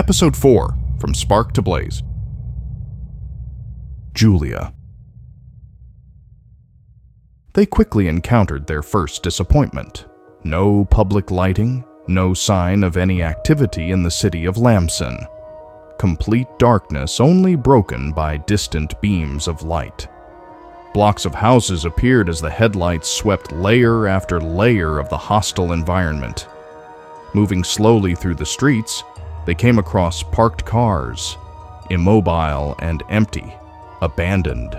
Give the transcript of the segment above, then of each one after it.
Episode 4 From Spark to Blaze. Julia. They quickly encountered their first disappointment. No public lighting, no sign of any activity in the city of Lamson. Complete darkness only broken by distant beams of light. Blocks of houses appeared as the headlights swept layer after layer of the hostile environment. Moving slowly through the streets, they came across parked cars, immobile and empty, abandoned.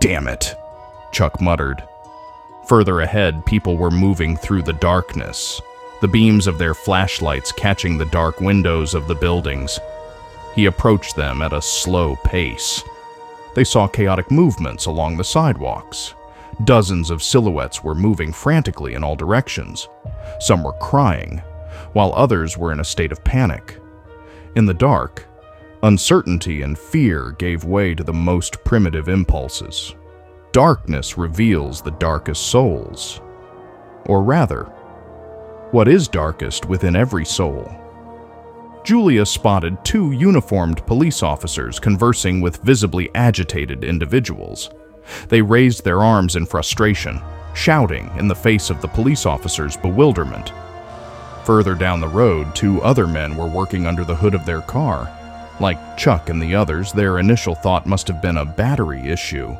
Damn it, Chuck muttered. Further ahead, people were moving through the darkness, the beams of their flashlights catching the dark windows of the buildings. He approached them at a slow pace. They saw chaotic movements along the sidewalks. Dozens of silhouettes were moving frantically in all directions. Some were crying, while others were in a state of panic. In the dark, uncertainty and fear gave way to the most primitive impulses. Darkness reveals the darkest souls. Or rather, what is darkest within every soul? Julia spotted two uniformed police officers conversing with visibly agitated individuals. They raised their arms in frustration, shouting in the face of the police officers' bewilderment. Further down the road, two other men were working under the hood of their car. Like Chuck and the others, their initial thought must have been a battery issue.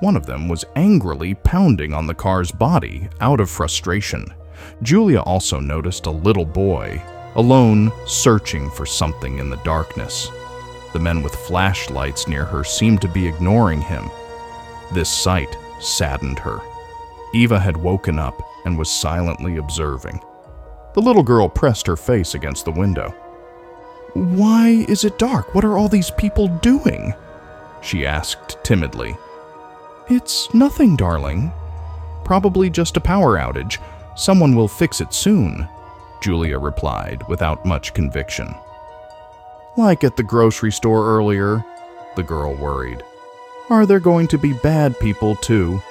One of them was angrily pounding on the car's body out of frustration. Julia also noticed a little boy, alone, searching for something in the darkness. The men with flashlights near her seemed to be ignoring him. This sight saddened her. Eva had woken up and was silently observing. The little girl pressed her face against the window. Why is it dark? What are all these people doing? She asked timidly. It's nothing, darling. Probably just a power outage. Someone will fix it soon, Julia replied without much conviction. Like at the grocery store earlier, the girl worried. Are there going to be bad people too?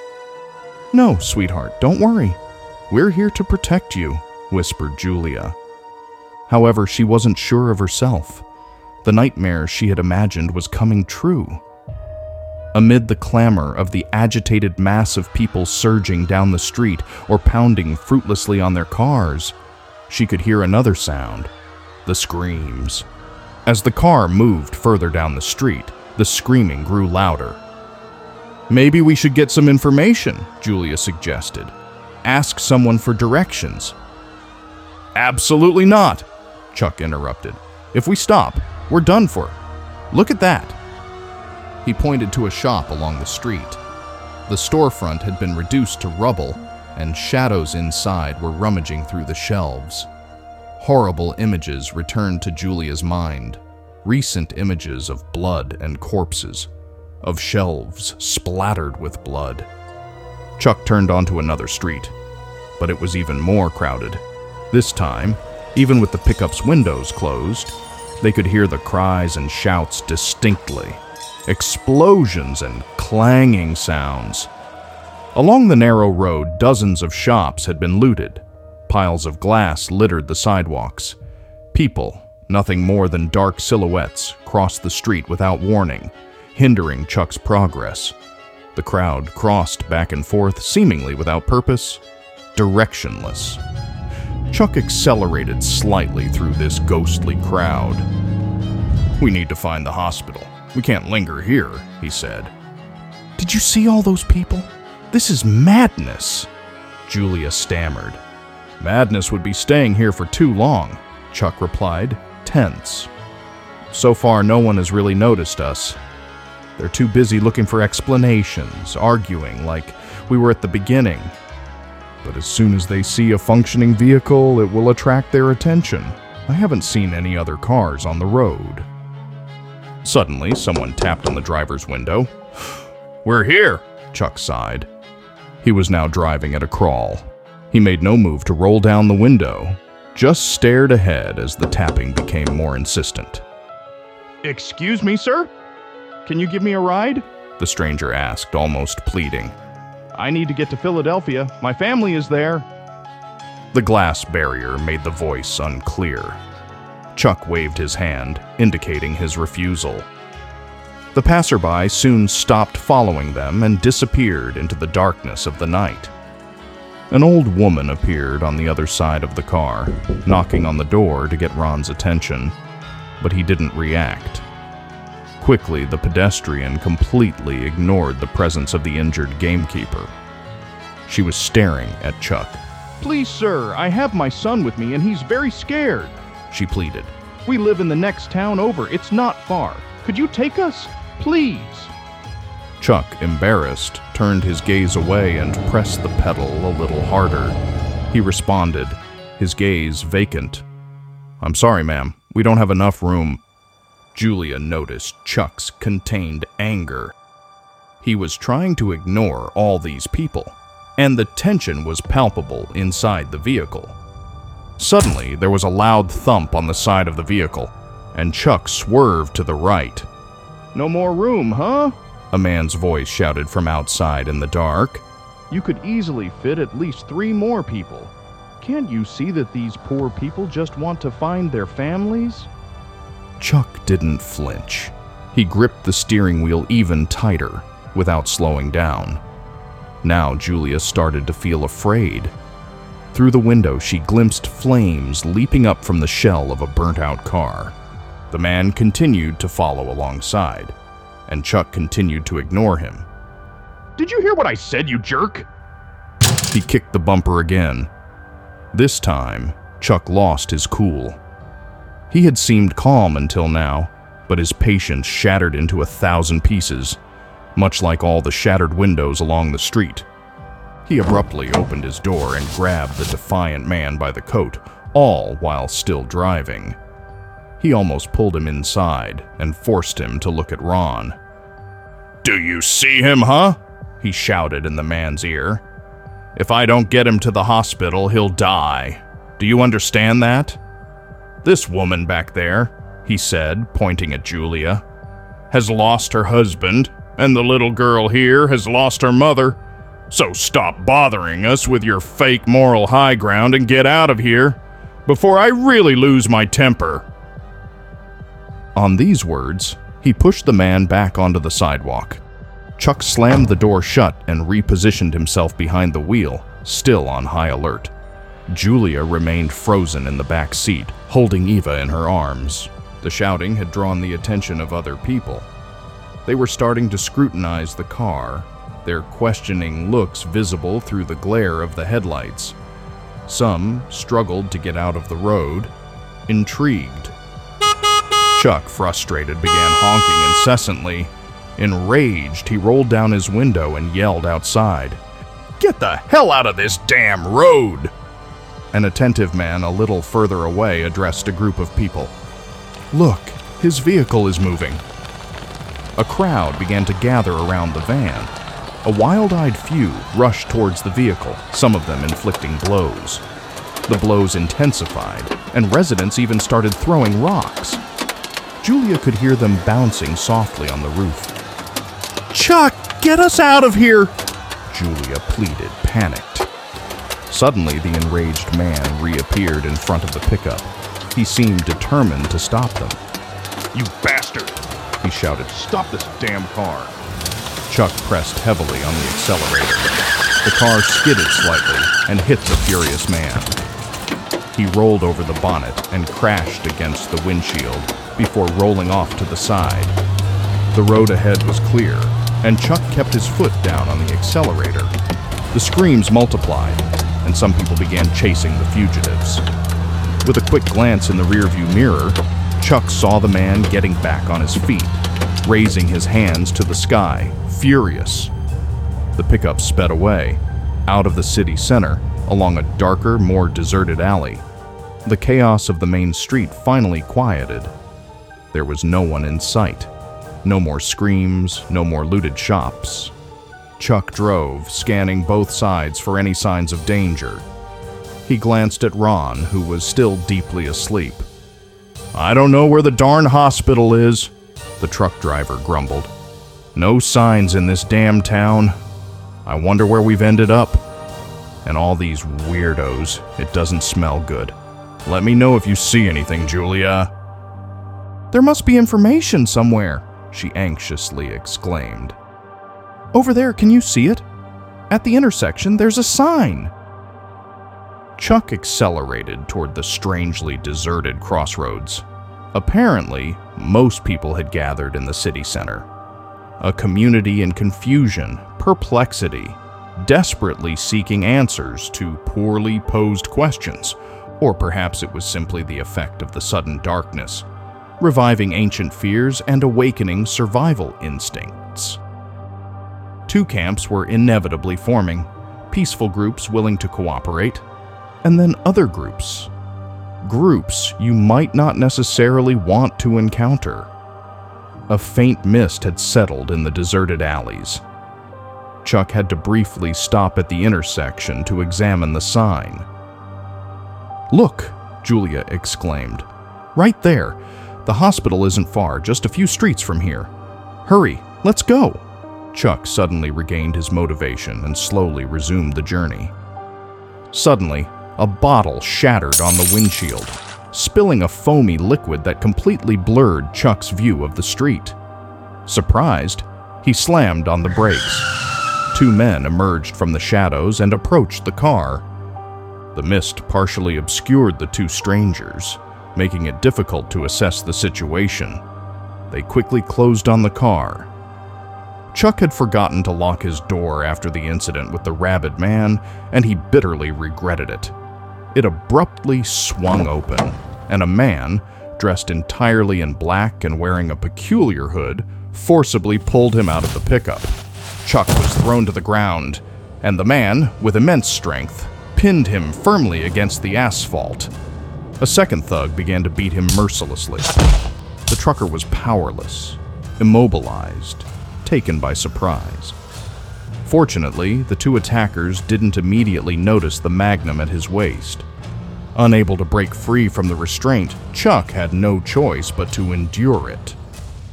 No, sweetheart, don't worry. We're here to protect you, whispered Julia. However, she wasn't sure of herself. The nightmare she had imagined was coming true. Amid the clamor of the agitated mass of people surging down the street or pounding fruitlessly on their cars, she could hear another sound the screams. As the car moved further down the street, the screaming grew louder. Maybe we should get some information, Julia suggested. Ask someone for directions. Absolutely not, Chuck interrupted. If we stop, we're done for. Look at that. He pointed to a shop along the street. The storefront had been reduced to rubble, and shadows inside were rummaging through the shelves. Horrible images returned to Julia's mind recent images of blood and corpses, of shelves splattered with blood. Chuck turned onto another street, but it was even more crowded this time, even with the pickup's windows closed, they could hear the cries and shouts distinctly explosions and clanging sounds. Along the narrow road, dozens of shops had been looted. Piles of glass littered the sidewalks. People, nothing more than dark silhouettes, crossed the street without warning, hindering Chuck's progress. The crowd crossed back and forth, seemingly without purpose, directionless. Chuck accelerated slightly through this ghostly crowd. We need to find the hospital. We can't linger here, he said. Did you see all those people? This is madness, Julia stammered. Madness would be staying here for too long, Chuck replied, tense. So far, no one has really noticed us. They're too busy looking for explanations, arguing like we were at the beginning. But as soon as they see a functioning vehicle, it will attract their attention. I haven't seen any other cars on the road. Suddenly, someone tapped on the driver's window. We're here, Chuck sighed. He was now driving at a crawl. He made no move to roll down the window, just stared ahead as the tapping became more insistent. Excuse me, sir? Can you give me a ride? The stranger asked, almost pleading. I need to get to Philadelphia. My family is there. The glass barrier made the voice unclear. Chuck waved his hand, indicating his refusal. The passerby soon stopped following them and disappeared into the darkness of the night. An old woman appeared on the other side of the car, knocking on the door to get Ron's attention, but he didn't react. Quickly, the pedestrian completely ignored the presence of the injured gamekeeper. She was staring at Chuck. Please, sir, I have my son with me and he's very scared, she pleaded. We live in the next town over. It's not far. Could you take us? Please. Chuck, embarrassed, turned his gaze away and pressed the pedal a little harder. He responded, his gaze vacant. I'm sorry, ma'am. We don't have enough room. Julia noticed Chuck's contained anger. He was trying to ignore all these people, and the tension was palpable inside the vehicle. Suddenly, there was a loud thump on the side of the vehicle, and Chuck swerved to the right. No more room, huh? A man's voice shouted from outside in the dark. You could easily fit at least three more people. Can't you see that these poor people just want to find their families? Chuck didn't flinch. He gripped the steering wheel even tighter, without slowing down. Now Julia started to feel afraid. Through the window, she glimpsed flames leaping up from the shell of a burnt out car. The man continued to follow alongside, and Chuck continued to ignore him. Did you hear what I said, you jerk? He kicked the bumper again. This time, Chuck lost his cool. He had seemed calm until now, but his patience shattered into a thousand pieces, much like all the shattered windows along the street. He abruptly opened his door and grabbed the defiant man by the coat, all while still driving. He almost pulled him inside and forced him to look at Ron. Do you see him, huh? He shouted in the man's ear. If I don't get him to the hospital, he'll die. Do you understand that? This woman back there, he said, pointing at Julia, has lost her husband, and the little girl here has lost her mother. So stop bothering us with your fake moral high ground and get out of here before I really lose my temper. On these words, he pushed the man back onto the sidewalk. Chuck slammed the door shut and repositioned himself behind the wheel, still on high alert. Julia remained frozen in the back seat, holding Eva in her arms. The shouting had drawn the attention of other people. They were starting to scrutinize the car, their questioning looks visible through the glare of the headlights. Some struggled to get out of the road, intrigued Chuck, frustrated, began honking incessantly. Enraged, he rolled down his window and yelled outside, Get the hell out of this damn road! An attentive man a little further away addressed a group of people. Look, his vehicle is moving. A crowd began to gather around the van. A wild eyed few rushed towards the vehicle, some of them inflicting blows. The blows intensified, and residents even started throwing rocks. Julia could hear them bouncing softly on the roof. Chuck, get us out of here! Julia pleaded, panicked. Suddenly, the enraged man reappeared in front of the pickup. He seemed determined to stop them. You bastard! He shouted, Stop this damn car! Chuck pressed heavily on the accelerator. The car skidded slightly and hit the furious man. He rolled over the bonnet and crashed against the windshield before rolling off to the side. The road ahead was clear, and Chuck kept his foot down on the accelerator. The screams multiplied, and some people began chasing the fugitives. With a quick glance in the rearview mirror, Chuck saw the man getting back on his feet, raising his hands to the sky, furious. The pickup sped away, out of the city center, along a darker, more deserted alley. The chaos of the main street finally quieted. There was no one in sight. No more screams, no more looted shops. Chuck drove, scanning both sides for any signs of danger. He glanced at Ron, who was still deeply asleep. I don't know where the darn hospital is, the truck driver grumbled. No signs in this damn town. I wonder where we've ended up. And all these weirdos, it doesn't smell good. Let me know if you see anything, Julia. There must be information somewhere, she anxiously exclaimed. Over there, can you see it? At the intersection, there's a sign. Chuck accelerated toward the strangely deserted crossroads. Apparently, most people had gathered in the city center. A community in confusion, perplexity, desperately seeking answers to poorly posed questions, or perhaps it was simply the effect of the sudden darkness, reviving ancient fears and awakening survival instincts. Two camps were inevitably forming peaceful groups willing to cooperate, and then other groups. Groups you might not necessarily want to encounter. A faint mist had settled in the deserted alleys. Chuck had to briefly stop at the intersection to examine the sign. Look, Julia exclaimed. Right there. The hospital isn't far, just a few streets from here. Hurry, let's go. Chuck suddenly regained his motivation and slowly resumed the journey. Suddenly, a bottle shattered on the windshield, spilling a foamy liquid that completely blurred Chuck's view of the street. Surprised, he slammed on the brakes. Two men emerged from the shadows and approached the car. The mist partially obscured the two strangers, making it difficult to assess the situation. They quickly closed on the car Chuck had forgotten to lock his door after the incident with the rabid man, and he bitterly regretted it. It abruptly swung open, and a man, dressed entirely in black and wearing a peculiar hood, forcibly pulled him out of the pickup. Chuck was thrown to the ground, and the man, with immense strength, pinned him firmly against the asphalt. A second thug began to beat him mercilessly. The trucker was powerless, immobilized, taken by surprise. Fortunately, the two attackers didn't immediately notice the magnum at his waist. Unable to break free from the restraint, Chuck had no choice but to endure it.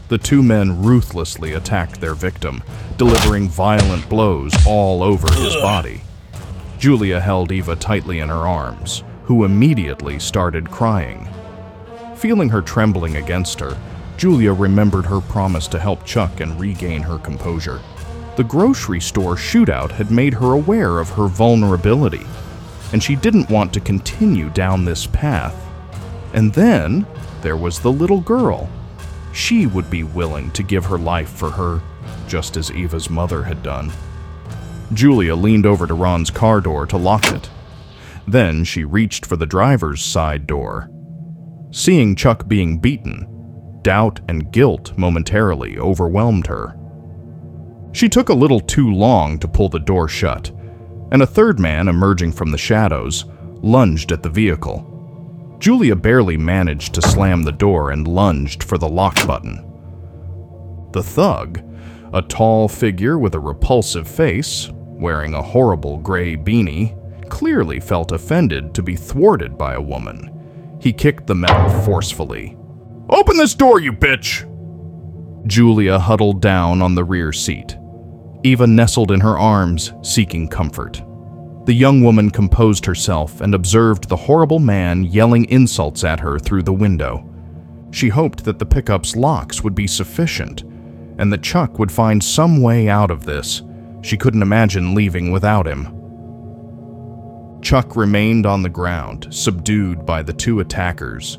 The two men ruthlessly attacked their victim, delivering violent blows all over his body. Julia held Eva tightly in her arms, who immediately started crying. Feeling her trembling against her, Julia remembered her promise to help Chuck and regain her composure. The grocery store shootout had made her aware of her vulnerability, and she didn't want to continue down this path. And then there was the little girl. She would be willing to give her life for her, just as Eva's mother had done. Julia leaned over to Ron's car door to lock it. Then she reached for the driver's side door. Seeing Chuck being beaten, doubt and guilt momentarily overwhelmed her. She took a little too long to pull the door shut, and a third man emerging from the shadows lunged at the vehicle. Julia barely managed to slam the door and lunged for the lock button. The thug, a tall figure with a repulsive face, wearing a horrible gray beanie, clearly felt offended to be thwarted by a woman. He kicked the metal forcefully, Open this door, you bitch! Julia huddled down on the rear seat. Eva nestled in her arms, seeking comfort. The young woman composed herself and observed the horrible man yelling insults at her through the window. She hoped that the pickup's locks would be sufficient, and that Chuck would find some way out of this. She couldn't imagine leaving without him. Chuck remained on the ground, subdued by the two attackers.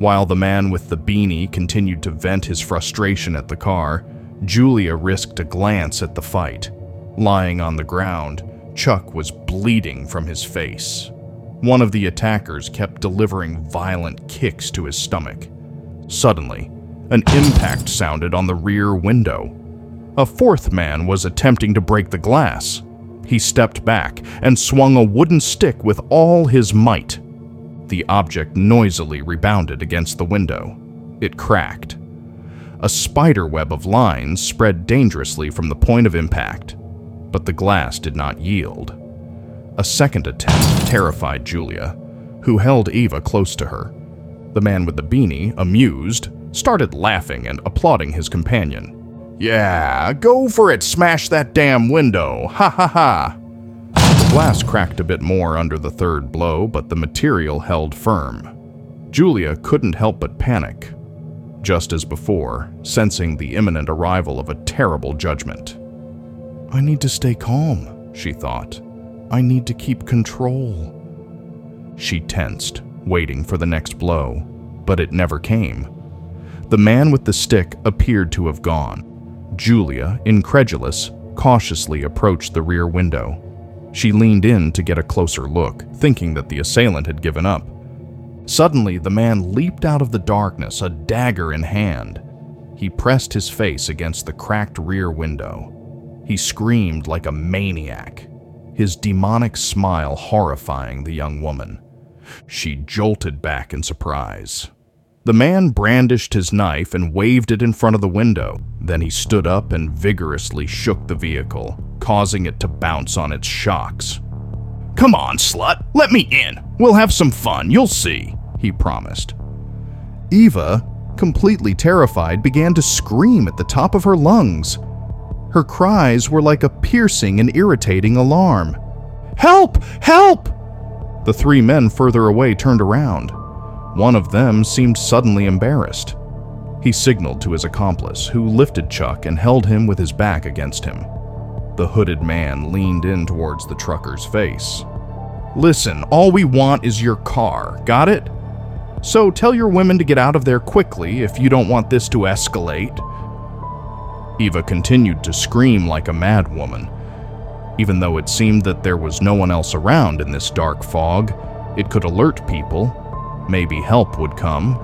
While the man with the beanie continued to vent his frustration at the car, Julia risked a glance at the fight. Lying on the ground, Chuck was bleeding from his face. One of the attackers kept delivering violent kicks to his stomach. Suddenly, an impact sounded on the rear window. A fourth man was attempting to break the glass. He stepped back and swung a wooden stick with all his might. The object noisily rebounded against the window. It cracked. A spider web of lines spread dangerously from the point of impact, but the glass did not yield. A second attempt terrified Julia, who held Eva close to her. The man with the beanie, amused, started laughing and applauding his companion. Yeah, go for it, smash that damn window, ha ha ha. Glass cracked a bit more under the third blow, but the material held firm. Julia couldn't help but panic, just as before, sensing the imminent arrival of a terrible judgment. I need to stay calm, she thought. I need to keep control. She tensed, waiting for the next blow, but it never came. The man with the stick appeared to have gone. Julia, incredulous, cautiously approached the rear window. She leaned in to get a closer look, thinking that the assailant had given up. Suddenly, the man leaped out of the darkness, a dagger in hand. He pressed his face against the cracked rear window. He screamed like a maniac, his demonic smile horrifying the young woman. She jolted back in surprise. The man brandished his knife and waved it in front of the window. Then he stood up and vigorously shook the vehicle, causing it to bounce on its shocks. Come on, slut, let me in. We'll have some fun, you'll see, he promised. Eva, completely terrified, began to scream at the top of her lungs. Her cries were like a piercing and irritating alarm. Help! Help! The three men further away turned around. One of them seemed suddenly embarrassed. He signaled to his accomplice, who lifted Chuck and held him with his back against him. The hooded man leaned in towards the trucker's face. Listen, all we want is your car, got it? So tell your women to get out of there quickly if you don't want this to escalate. Eva continued to scream like a madwoman. Even though it seemed that there was no one else around in this dark fog, it could alert people, maybe help would come.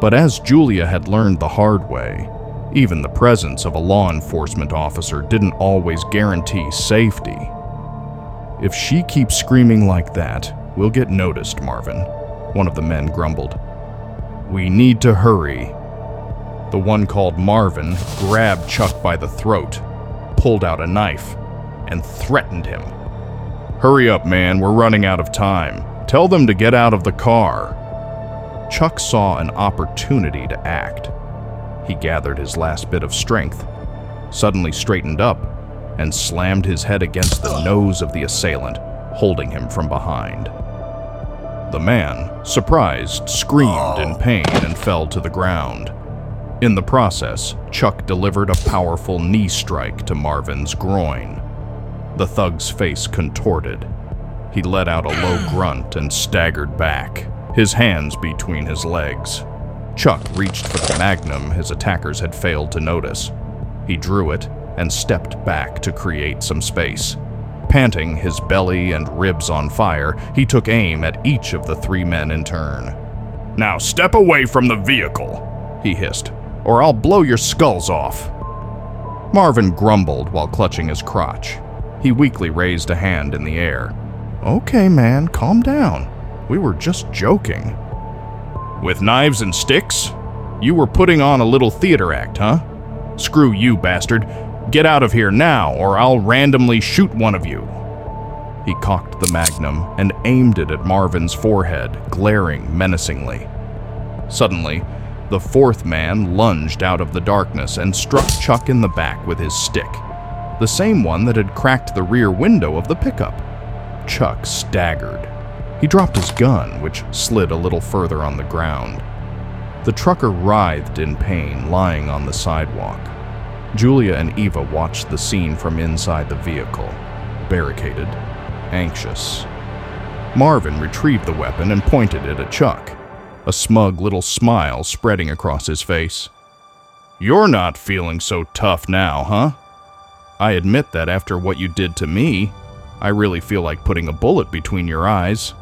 But as Julia had learned the hard way, even the presence of a law enforcement officer didn't always guarantee safety. If she keeps screaming like that, we'll get noticed, Marvin, one of the men grumbled. We need to hurry. The one called Marvin grabbed Chuck by the throat, pulled out a knife, and threatened him. Hurry up, man, we're running out of time. Tell them to get out of the car. Chuck saw an opportunity to act. He gathered his last bit of strength, suddenly straightened up, and slammed his head against the nose of the assailant, holding him from behind. The man, surprised, screamed in pain and fell to the ground. In the process, Chuck delivered a powerful knee strike to Marvin's groin. The thug's face contorted. He let out a low grunt and staggered back, his hands between his legs. Chuck reached for the magnum his attackers had failed to notice. He drew it and stepped back to create some space. Panting, his belly and ribs on fire, he took aim at each of the three men in turn. Now step away from the vehicle, he hissed, or I'll blow your skulls off. Marvin grumbled while clutching his crotch. He weakly raised a hand in the air. Okay, man, calm down. We were just joking. With knives and sticks? You were putting on a little theater act, huh? Screw you, bastard. Get out of here now, or I'll randomly shoot one of you. He cocked the magnum and aimed it at Marvin's forehead, glaring menacingly. Suddenly, the fourth man lunged out of the darkness and struck Chuck in the back with his stick, the same one that had cracked the rear window of the pickup. Chuck staggered. He dropped his gun, which slid a little further on the ground. The trucker writhed in pain, lying on the sidewalk. Julia and Eva watched the scene from inside the vehicle, barricaded, anxious. Marvin retrieved the weapon and pointed it at Chuck, a smug little smile spreading across his face. You're not feeling so tough now, huh? I admit that after what you did to me, I really feel like putting a bullet between your eyes.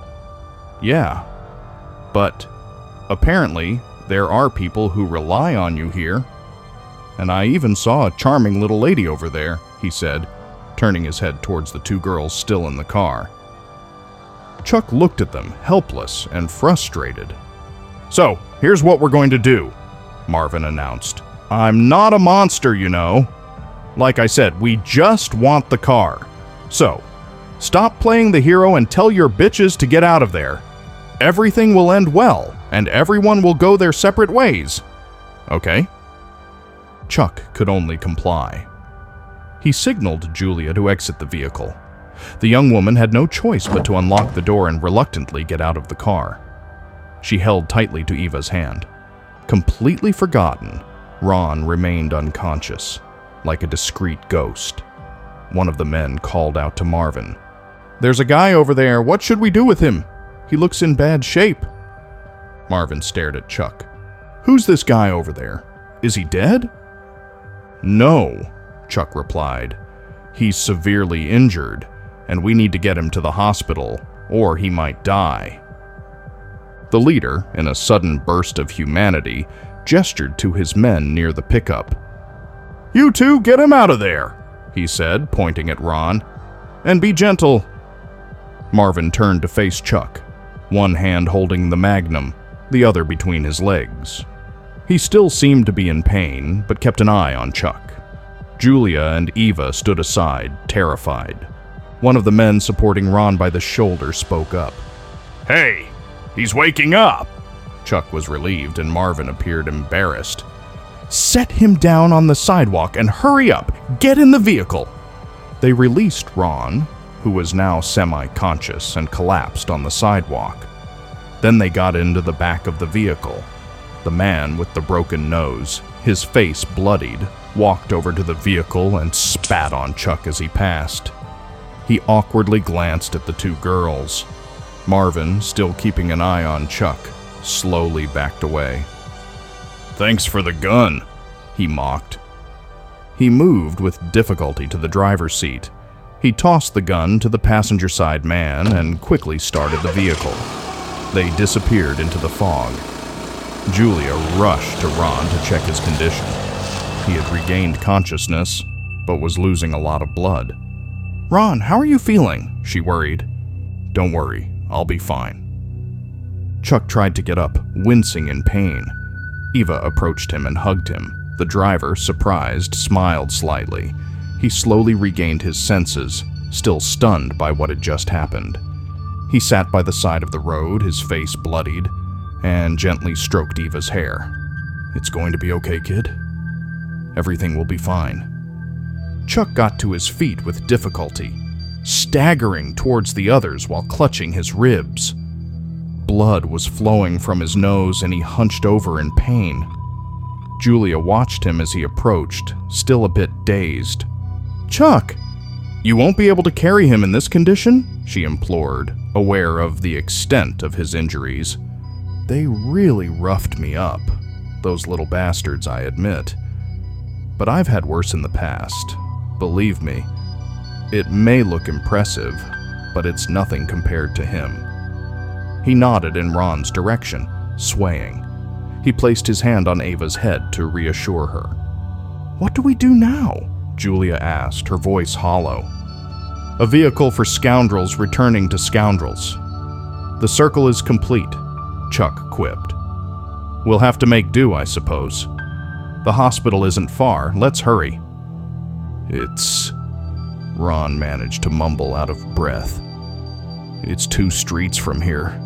Yeah. But apparently, there are people who rely on you here. And I even saw a charming little lady over there, he said, turning his head towards the two girls still in the car. Chuck looked at them, helpless and frustrated. So, here's what we're going to do, Marvin announced. I'm not a monster, you know. Like I said, we just want the car. So, stop playing the hero and tell your bitches to get out of there. Everything will end well, and everyone will go their separate ways. Okay? Chuck could only comply. He signaled Julia to exit the vehicle. The young woman had no choice but to unlock the door and reluctantly get out of the car. She held tightly to Eva's hand. Completely forgotten, Ron remained unconscious, like a discreet ghost. One of the men called out to Marvin. There's a guy over there. What should we do with him? He looks in bad shape. Marvin stared at Chuck. Who's this guy over there? Is he dead? No, Chuck replied. He's severely injured, and we need to get him to the hospital, or he might die. The leader, in a sudden burst of humanity, gestured to his men near the pickup. You two, get him out of there, he said, pointing at Ron. And be gentle. Marvin turned to face Chuck, one hand holding the magnum, the other between his legs. He still seemed to be in pain, but kept an eye on Chuck. Julia and Eva stood aside, terrified. One of the men supporting Ron by the shoulder spoke up. Hey, he's waking up! Chuck was relieved and Marvin appeared embarrassed. Set him down on the sidewalk and hurry up! Get in the vehicle! They released Ron, who was now semi conscious and collapsed on the sidewalk. Then they got into the back of the vehicle. The man with the broken nose, his face bloodied, walked over to the vehicle and spat on Chuck as he passed. He awkwardly glanced at the two girls. Marvin, still keeping an eye on Chuck, slowly backed away. Thanks for the gun, he mocked. He moved with difficulty to the driver's seat. He tossed the gun to the passenger side man and quickly started the vehicle. They disappeared into the fog. Julia rushed to Ron to check his condition. He had regained consciousness, but was losing a lot of blood. Ron, how are you feeling? She worried. Don't worry, I'll be fine. Chuck tried to get up, wincing in pain. Eva approached him and hugged him. The driver, surprised, smiled slightly. He slowly regained his senses, still stunned by what had just happened. He sat by the side of the road, his face bloodied, and gently stroked Eva's hair. It's going to be okay, kid. Everything will be fine. Chuck got to his feet with difficulty, staggering towards the others while clutching his ribs. Blood was flowing from his nose and he hunched over in pain. Julia watched him as he approached, still a bit dazed. Chuck, you won't be able to carry him in this condition? She implored, aware of the extent of his injuries. They really roughed me up, those little bastards, I admit. But I've had worse in the past. Believe me. It may look impressive, but it's nothing compared to him. He nodded in Ron's direction, swaying. He placed his hand on Eva's head to reassure her. What do we do now? Julia asked, her voice hollow. A vehicle for scoundrels returning to scoundrels. The circle is complete, Chuck quipped. We'll have to make do, I suppose. The hospital isn't far. Let's hurry. It's. Ron managed to mumble out of breath. It's two streets from here.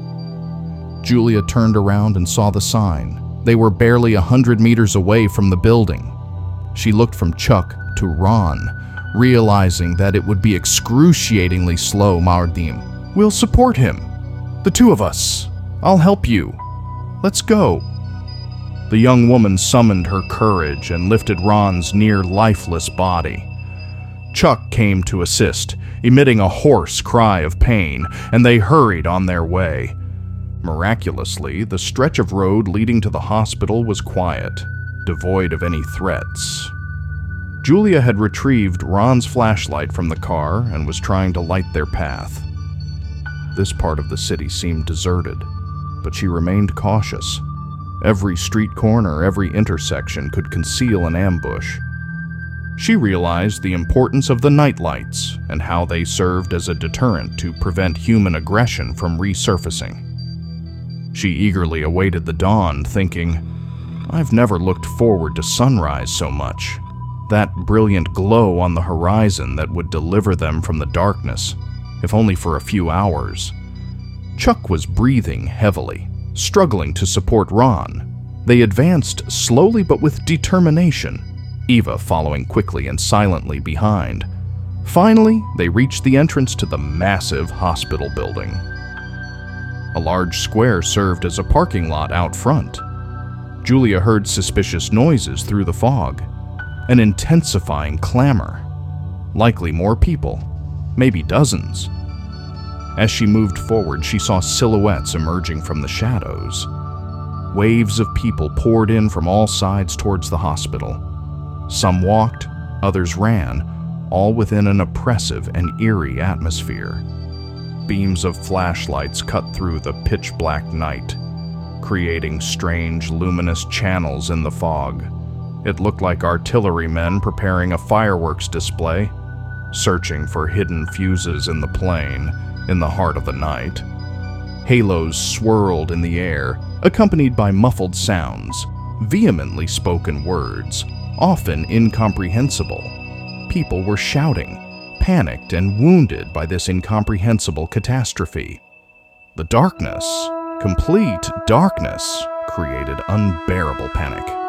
Julia turned around and saw the sign. They were barely a hundred meters away from the building. She looked from Chuck to Ron, realizing that it would be excruciatingly slow, Mardim. We'll support him. The two of us. I'll help you. Let's go. The young woman summoned her courage and lifted Ron's near lifeless body. Chuck came to assist, emitting a hoarse cry of pain, and they hurried on their way. Miraculously, the stretch of road leading to the hospital was quiet, devoid of any threats. Julia had retrieved Ron's flashlight from the car and was trying to light their path. This part of the city seemed deserted, but she remained cautious. Every street corner, every intersection could conceal an ambush. She realized the importance of the nightlights and how they served as a deterrent to prevent human aggression from resurfacing. She eagerly awaited the dawn, thinking, I've never looked forward to sunrise so much. That brilliant glow on the horizon that would deliver them from the darkness, if only for a few hours. Chuck was breathing heavily, struggling to support Ron. They advanced slowly but with determination, Eva following quickly and silently behind. Finally, they reached the entrance to the massive hospital building. A large square served as a parking lot out front. Julia heard suspicious noises through the fog, an intensifying clamor. Likely more people, maybe dozens. As she moved forward, she saw silhouettes emerging from the shadows. Waves of people poured in from all sides towards the hospital. Some walked, others ran, all within an oppressive and eerie atmosphere. Beams of flashlights cut through the pitch black night, creating strange, luminous channels in the fog. It looked like artillerymen preparing a fireworks display, searching for hidden fuses in the plain in the heart of the night. Halos swirled in the air, accompanied by muffled sounds, vehemently spoken words, often incomprehensible. People were shouting, panicked and wounded by this incomprehensible catastrophe. The darkness, complete darkness, created unbearable panic.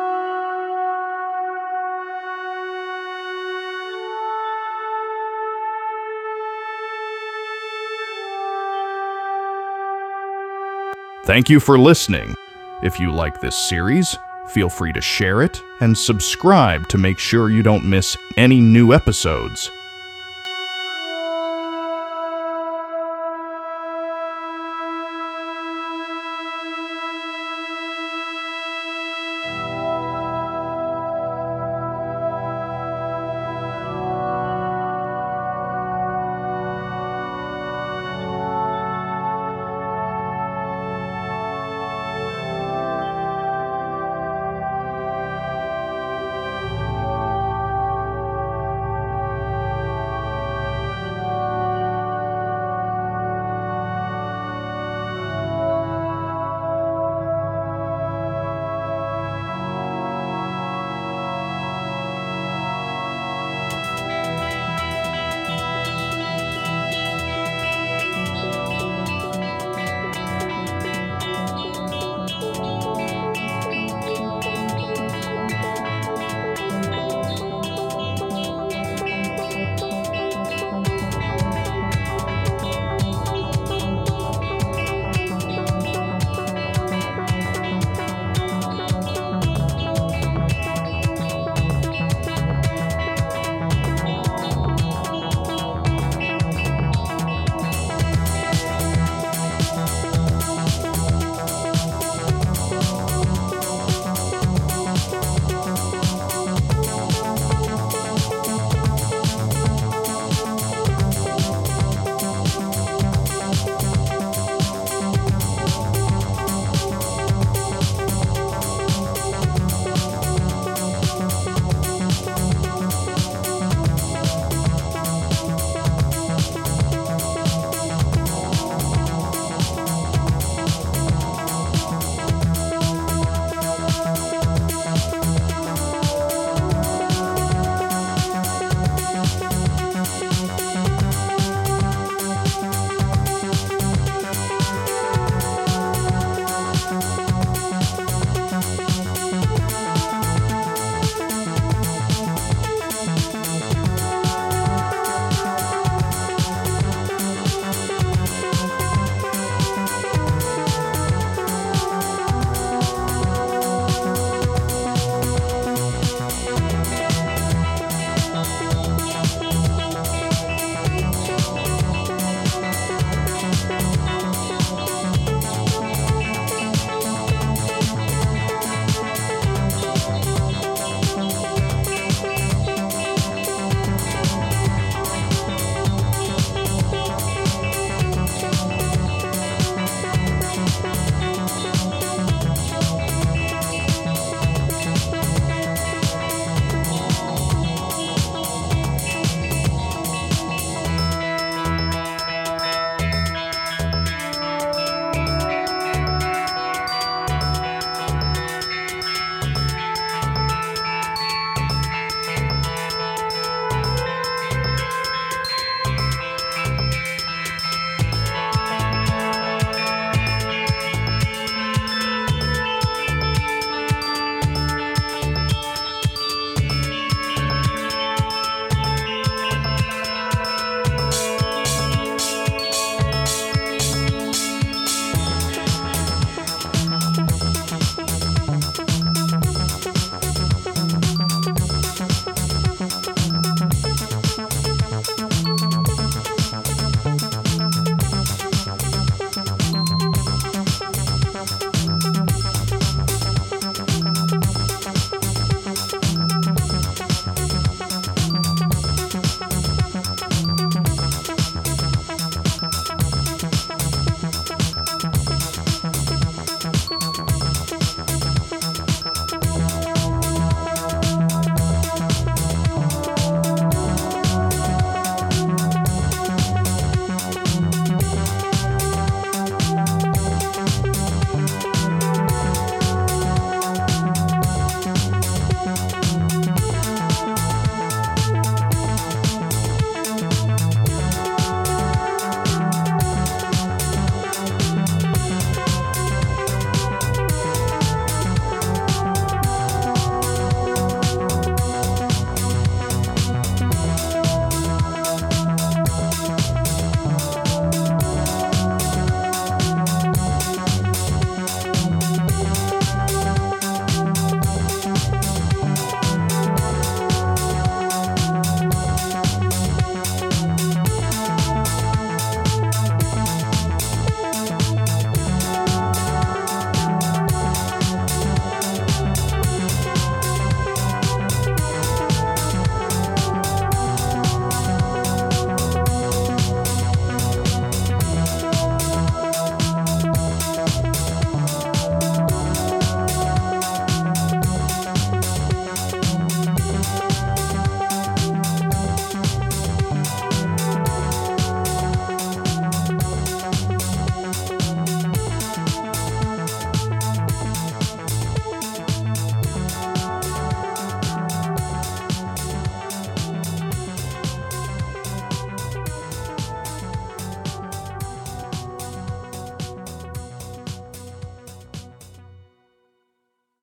Thank you for listening. If you like this series, feel free to share it and subscribe to make sure you don't miss any new episodes.